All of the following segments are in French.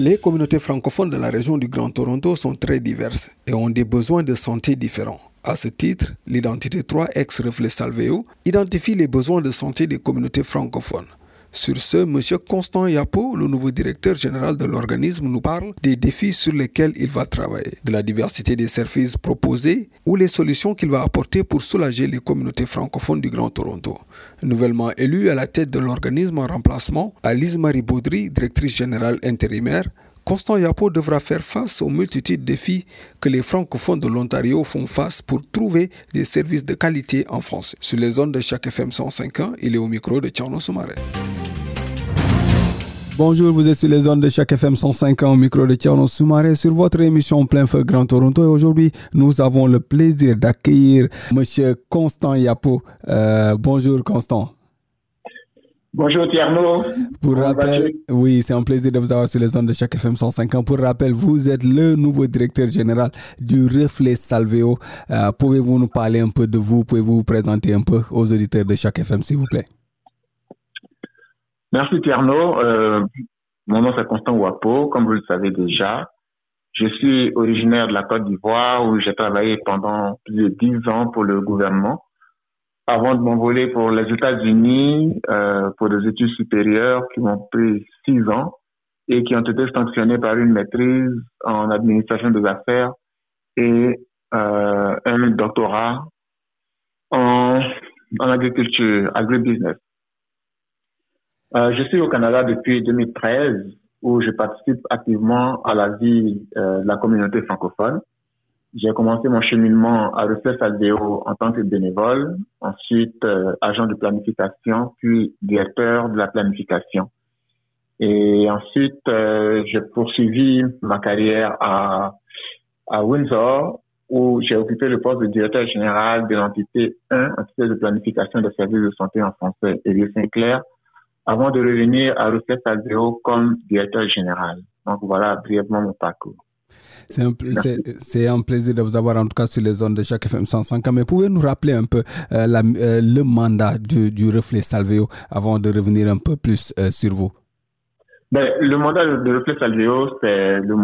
Les communautés francophones de la région du Grand Toronto sont très diverses et ont des besoins de santé différents. À ce titre, l'identité 3X Reflet Salveo identifie les besoins de santé des communautés francophones. Sur ce, M. Constant Yapo, le nouveau directeur général de l'organisme, nous parle des défis sur lesquels il va travailler, de la diversité des services proposés ou les solutions qu'il va apporter pour soulager les communautés francophones du Grand Toronto. Nouvellement élue à la tête de l'organisme en remplacement, Alice Marie Baudry, directrice générale intérimaire, Constant Yapo devra faire face aux multitudes de défis que les francophones de l'Ontario font face pour trouver des services de qualité en français. Sur les zones de chaque FM 105 ans, il est au micro de Tcherno Soumaré. Bonjour, vous êtes sur les zones de chaque FM 105 ans au micro de Tierno Soumaré sur votre émission Plein Feu Grand Toronto. Et aujourd'hui, nous avons le plaisir d'accueillir M. Constant Yapo. Euh, bonjour Constant. Bonjour Tierno. Pour rappel, oui, c'est un plaisir de vous avoir sur les zones de chaque FM 105 ans. Pour rappel, vous êtes le nouveau directeur général du Reflet Salveo. Euh, pouvez-vous nous parler un peu de vous? Pouvez-vous vous présenter un peu aux auditeurs de chaque FM, s'il vous plaît? Merci Tierno. Euh, mon nom c'est Constant Wapo, comme vous le savez déjà. Je suis originaire de la Côte d'Ivoire où j'ai travaillé pendant plus de dix ans pour le gouvernement avant de m'envoler pour les États-Unis euh, pour des études supérieures qui m'ont pris six ans et qui ont été sanctionnées par une maîtrise en administration des affaires et euh, un doctorat en, en agriculture, agribusiness. Euh, je suis au Canada depuis 2013 où je participe activement à la vie euh, de la communauté francophone. J'ai commencé mon cheminement à Recherche Aldeo en tant que bénévole, ensuite euh, agent de planification, puis directeur de la planification. Et ensuite, j'ai poursuivi ma carrière à, à Windsor, où j'ai occupé le poste de directeur général de l'entité 1, entité de planification des services de santé en français, et Saint-Clair, avant de revenir à Recette Aldeo comme directeur général. Donc voilà brièvement mon parcours. C'est un, un, plaisir de vous avoir en tout cas sur les zones de chaque FM 105. Mais pouvez nous rappeler un peu euh, la, euh, le mandat du, du, reflet Salveo avant de revenir un peu plus euh, sur vous? Ben, Le mandat du reflet Salveo, c'est le,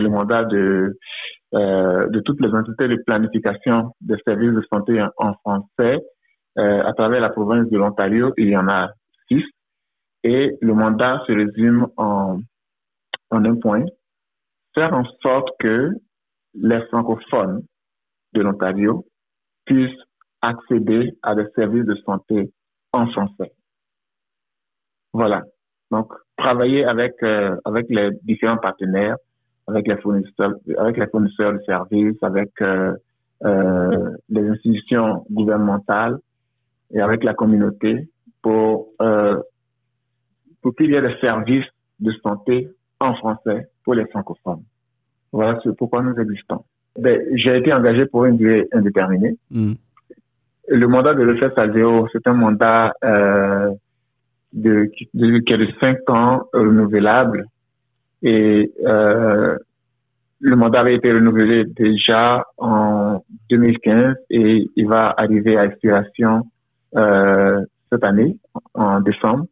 le, mandat de, de toutes les entités de planification des services de santé en, français à travers la province de l'Ontario. Il y en a six. Et le mandat se résume en, un point, faire en sorte que les francophones de l'Ontario puissent accéder à des services de santé en français. Voilà. Donc, travailler avec, euh, avec les différents partenaires, avec les fournisseurs, avec les fournisseurs de services, avec euh, euh, les institutions gouvernementales et avec la communauté pour, pour qu'il y ait des services de santé en français pour les francophones. Voilà pourquoi nous existons. Ben, j'ai été engagé pour une durée indéterminée. Hmm. Le mandat de l'EFS Alvéo, c'est un mandat euh, de, de, qui est de 5 ans renouvelable. Et euh, le mandat avait été renouvelé déjà en 2015 et il va arriver à expiration euh, cette année, en décembre.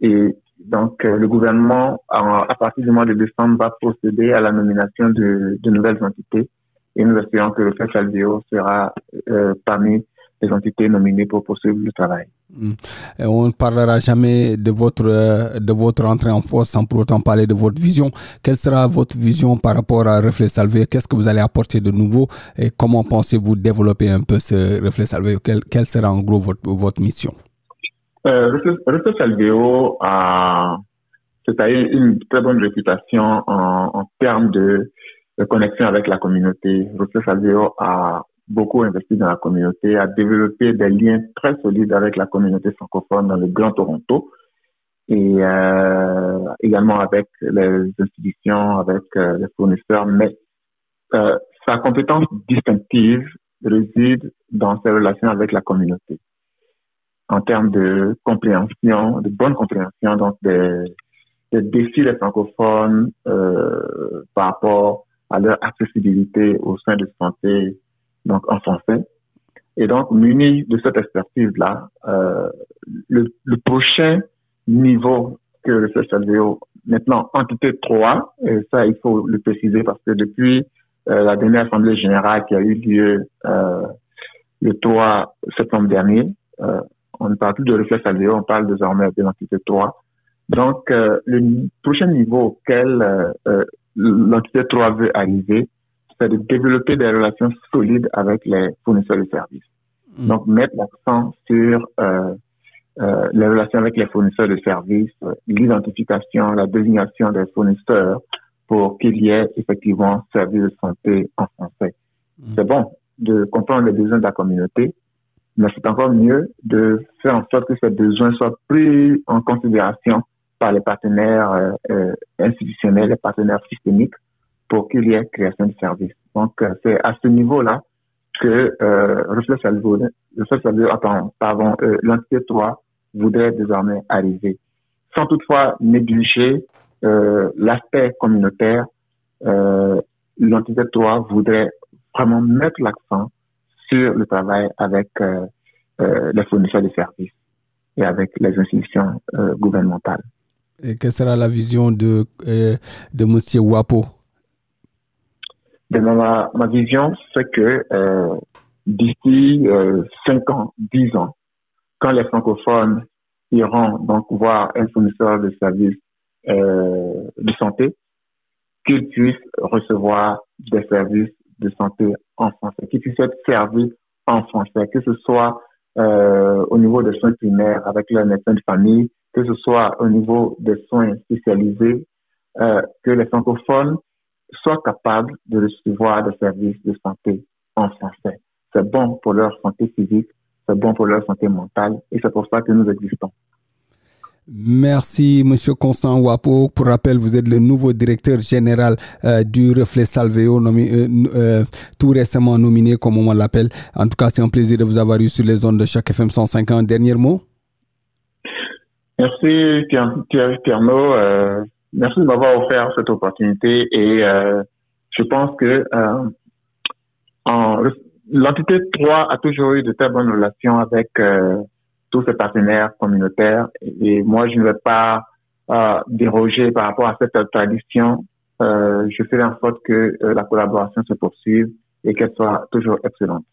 Et donc, euh, le gouvernement, à partir du mois de décembre, va procéder à la nomination de, nouvelles entités et nous espérons que le FFLVO sera euh, parmi les entités nominées pour poursuivre le travail. Hmm. on ne parlera jamais de votre, euh, de votre entrée en poste sans pour autant parler de votre vision. Quelle sera votre vision par rapport à Reflet Salvé? Qu'est-ce que vous allez apporter de nouveau? Et comment pensez-vous développer un peu ce Reflet Salvé? Quelle, quelle sera en gros votre, votre mission? Euh, Research Alvéo a, eu une très bonne réputation en, en termes de, connexion avec la communauté. Research Alvéo a beaucoup investi dans la communauté, a développé des liens très solides avec la communauté francophone dans le Grand Toronto. et euh, également avec les institutions, avec euh, les fournisseurs, mais euh, sa compétence distinctive réside dans ses relations avec la communauté en termes de compréhension, de bonne compréhension donc des, des défis des francophones euh, par rapport à leur accessibilité aux soins de santé donc en français. Et donc, muni de cette expertise-là, euh, le, le, prochain niveau que le CHLVO, maintenant entité 3, et ça il faut le préciser parce que depuis euh, la dernière assemblée générale qui a eu lieu euh, le 3 septembre dernier, euh, on ne parle plus de réflexe LVO, on parle désormais de l'entité 3. Donc, euh, le prochain niveau auquel euh, l'entité 3 veut arriver, c'est de développer des relations solides avec les fournisseurs de services. Mm. Donc, mettre l'accent sur euh, euh, les relations avec les fournisseurs de services, l'identification, la désignation des fournisseurs pour qu'il y ait effectivement service de santé en français. Mm. C'est bon de comprendre les besoins de la communauté, mais c'est encore mieux de faire en sorte que ces besoins soient pris en considération par les partenaires euh, euh institutionnels, les partenaires systémiques, pour qu'il y ait création de services. Donc, euh, c'est à ce niveau-là que euh, euh, l'entité 3 voudrait désormais arriver. Sans toutefois négliger euh, l'aspect communautaire, euh, l'entité 3 voudrait vraiment mettre l'accent sur le travail avec euh, euh, les fournisseurs de services et avec les institutions euh, gouvernementales. Et quelle sera la vision de, de M. Wapo? Ma, ma vision, c'est que euh, d'ici euh, 5 ans, 10 ans, quand les francophones iront donc voir un fournisseur de services euh, de santé, qu'ils puissent recevoir des services de santé en français, qu'ils puissent être servis en français, que ce soit euh, au niveau des soins primaires avec le médecin de famille, que ce soit au niveau des soins spécialisés, euh, que les francophones soient capables de recevoir des services de santé en français. C'est bon pour leur santé physique, c'est bon pour leur santé mentale et c'est pour ça que nous existons. Merci, Monsieur Constant Wapo. Pour rappel, vous êtes le nouveau directeur général euh, du Reflet Salveo, nommé, euh, euh, tout récemment nominé, comme on l'appelle. En tout cas, c'est un plaisir de vous avoir eu sur les zones de chaque FM 105 Un dernier mot? Merci, Thierry merci de m'avoir offert cette opportunité et je pense que l'entité 3 a toujours eu de très bonnes relations avec tous ses partenaires communautaires. Et moi, je ne vais pas euh, déroger par rapport à cette tradition. Euh, je ferai en sorte que euh, la collaboration se poursuive et qu'elle soit toujours excellente.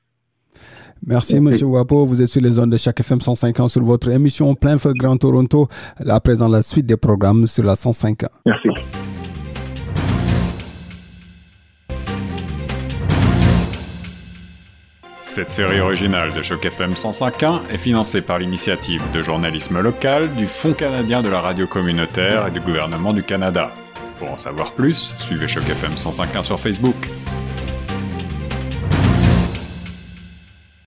Merci, Monsieur Wapo. Vous êtes sur les zones de chaque FM 105 sur votre émission Plein Feu Grand Toronto. Là, présent la suite des programmes sur la 105 Merci. Cette série originale de Choc FM 105.1 est financée par l'initiative de journalisme local du Fonds canadien de la radio communautaire et du gouvernement du Canada. Pour en savoir plus, suivez Choc FM 105.1 sur Facebook.